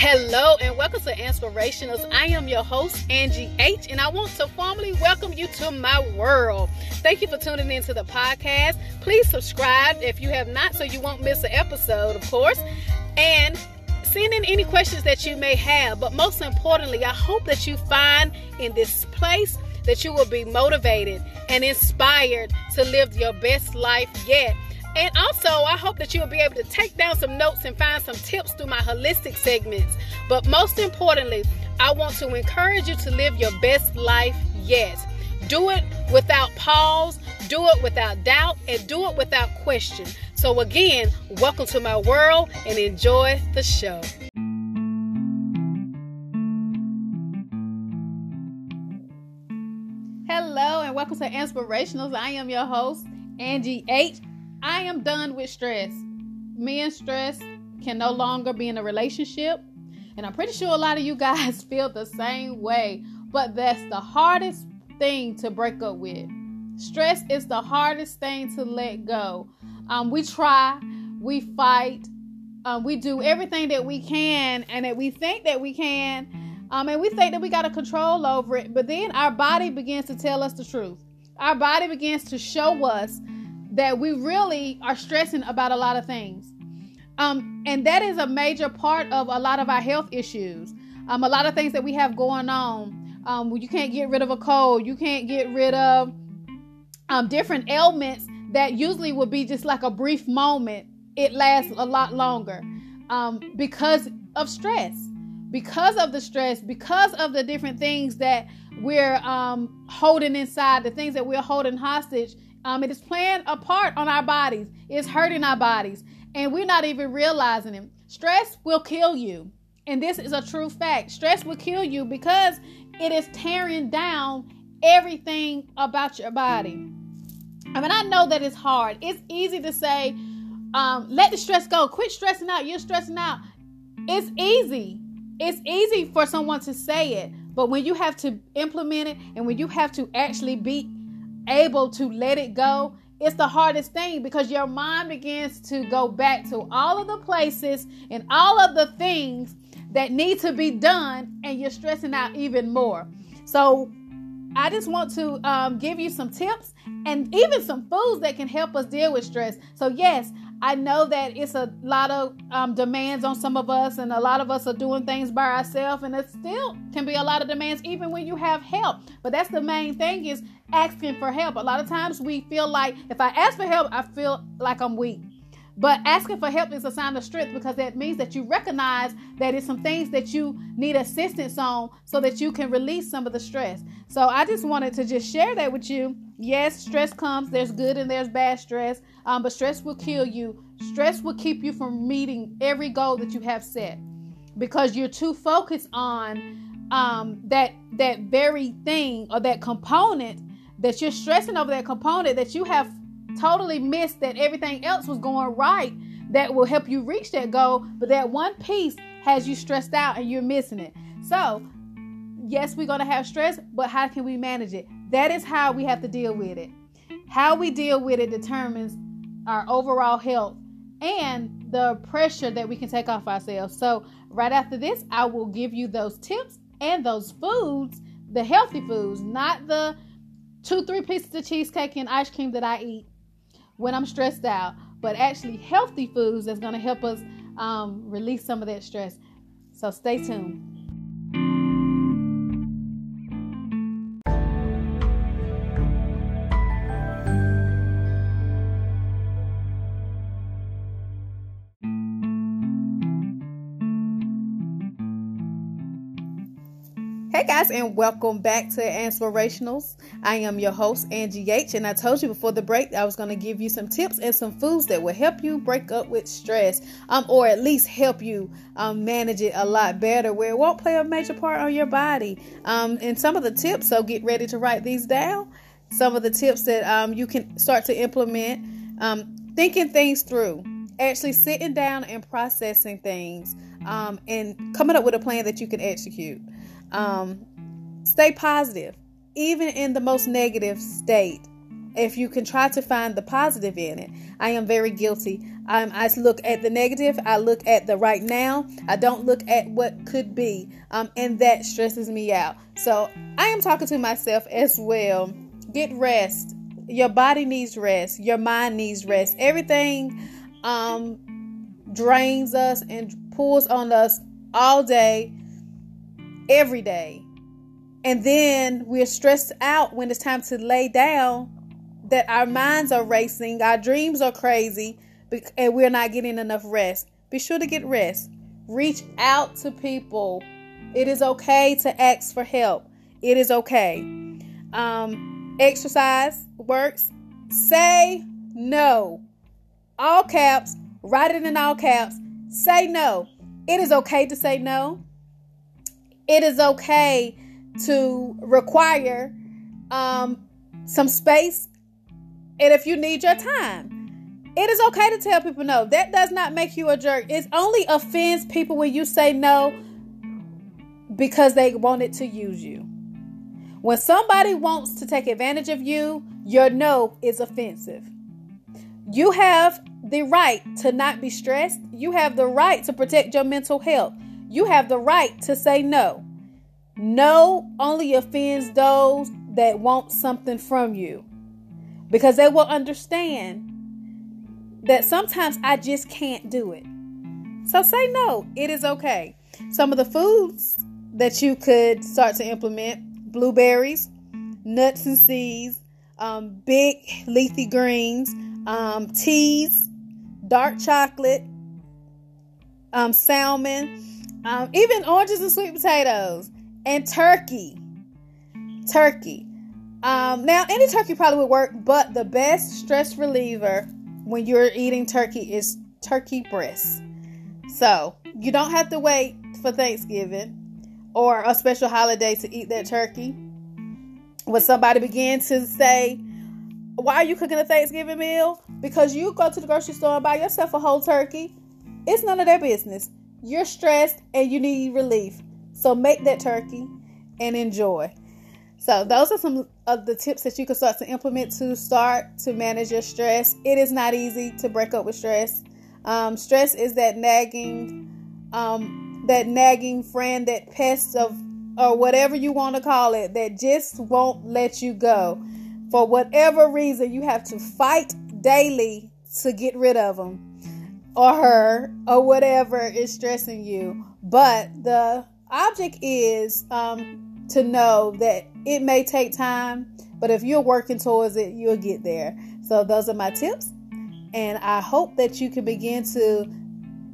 Hello and welcome to Inspirationals. I am your host, Angie H, and I want to formally welcome you to my world. Thank you for tuning in to the podcast. Please subscribe if you have not, so you won't miss an episode, of course. And send in any questions that you may have. But most importantly, I hope that you find in this place that you will be motivated and inspired to live your best life yet. And also, I hope that you'll be able to take down some notes and find some tips through my holistic segments. But most importantly, I want to encourage you to live your best life yet. Do it without pause, do it without doubt, and do it without question. So, again, welcome to my world and enjoy the show. Hello, and welcome to Inspirationals. I am your host, Angie H. I am done with stress. Me and stress can no longer be in a relationship. And I'm pretty sure a lot of you guys feel the same way. But that's the hardest thing to break up with. Stress is the hardest thing to let go. Um, we try, we fight, um, we do everything that we can and that we think that we can. Um, and we think that we got a control over it. But then our body begins to tell us the truth. Our body begins to show us that we really are stressing about a lot of things. Um, and that is a major part of a lot of our health issues. Um, a lot of things that we have going on. Um, you can't get rid of a cold. You can't get rid of um, different ailments that usually would be just like a brief moment. It lasts a lot longer um, because of stress, because of the stress, because of the different things that we're um, holding inside, the things that we're holding hostage um, it is playing a part on our bodies. It's hurting our bodies, and we're not even realizing it. Stress will kill you, and this is a true fact. Stress will kill you because it is tearing down everything about your body. I mean, I know that it's hard. It's easy to say, um, let the stress go. Quit stressing out. You're stressing out. It's easy. It's easy for someone to say it, but when you have to implement it and when you have to actually be able to let it go, it's the hardest thing because your mind begins to go back to all of the places and all of the things that need to be done, and you're stressing out even more. So, I just want to um, give you some tips and even some foods that can help us deal with stress. So, yes, I know that it's a lot of um, demands on some of us, and a lot of us are doing things by ourselves, and it still can be a lot of demands even when you have help. But that's the main thing is asking for help. A lot of times we feel like if I ask for help, I feel like I'm weak. But asking for help is a sign of strength because that means that you recognize that it's some things that you need assistance on so that you can release some of the stress. So I just wanted to just share that with you. Yes, stress comes, there's good and there's bad stress, um, but stress will kill you. Stress will keep you from meeting every goal that you have set because you're too focused on um, that that very thing or that component that you're stressing over that component that you have totally missed that everything else was going right that will help you reach that goal, but that one piece has you stressed out and you're missing it. So, yes, we're going to have stress, but how can we manage it? That is how we have to deal with it. How we deal with it determines our overall health and the pressure that we can take off ourselves. So, right after this, I will give you those tips and those foods, the healthy foods, not the two, three pieces of cheesecake and ice cream that I eat when I'm stressed out, but actually healthy foods that's going to help us um, release some of that stress. So stay tuned. Hey guys, and welcome back to Inspirationals. I am your host, Angie H, and I told you before the break I was going to give you some tips and some foods that will help you break up with stress, um, or at least help you um, manage it a lot better, where it won't play a major part on your body. Um, and some of the tips, so get ready to write these down. Some of the tips that um, you can start to implement, um, thinking things through, actually sitting down and processing things, um, and coming up with a plan that you can execute. Um, stay positive, even in the most negative state. if you can try to find the positive in it. I am very guilty. Um, I look at the negative. I look at the right now. I don't look at what could be, um, and that stresses me out. So I am talking to myself as well. Get rest. Your body needs rest. Your mind needs rest. Everything um, drains us and pulls on us all day, every day. And then we're stressed out when it's time to lay down that our minds are racing, our dreams are crazy, and we're not getting enough rest. Be sure to get rest. Reach out to people. It is okay to ask for help. It is okay. Um, exercise works. Say no. All caps. Write it in all caps. Say no. It is okay to say no. It is okay to require um, some space and if you need your time, it is okay to tell people no. That does not make you a jerk. It only offends people when you say no because they wanted to use you. When somebody wants to take advantage of you, your no is offensive. You have the right to not be stressed. You have the right to protect your mental health. You have the right to say no. No only offends those that want something from you because they will understand that sometimes I just can't do it. So say no, it is okay. Some of the foods that you could start to implement blueberries, nuts and seeds, um, big leafy greens, um, teas, dark chocolate, um, salmon, um, even oranges and sweet potatoes, and turkey. Turkey. Um, now, any turkey probably would work, but the best stress reliever when you're eating turkey is turkey breast. So you don't have to wait for Thanksgiving or a special holiday to eat that turkey. When somebody begins to say, Why are you cooking a Thanksgiving meal? Because you go to the grocery store and buy yourself a whole turkey. It's none of their business. You're stressed and you need relief. So make that turkey and enjoy. So those are some of the tips that you can start to implement to start to manage your stress. It is not easy to break up with stress. Um, stress is that nagging, um, that nagging friend, that pest of, or whatever you want to call it, that just won't let you go. For whatever reason, you have to fight daily to get rid of them or her or whatever is stressing you. But the object is um, to know that it may take time, but if you're working towards it, you'll get there. So, those are my tips. And I hope that you can begin to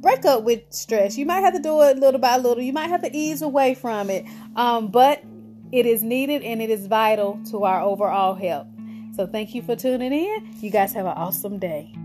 break up with stress. You might have to do it little by little, you might have to ease away from it, um, but it is needed and it is vital to our overall health. So, thank you for tuning in. You guys have an awesome day.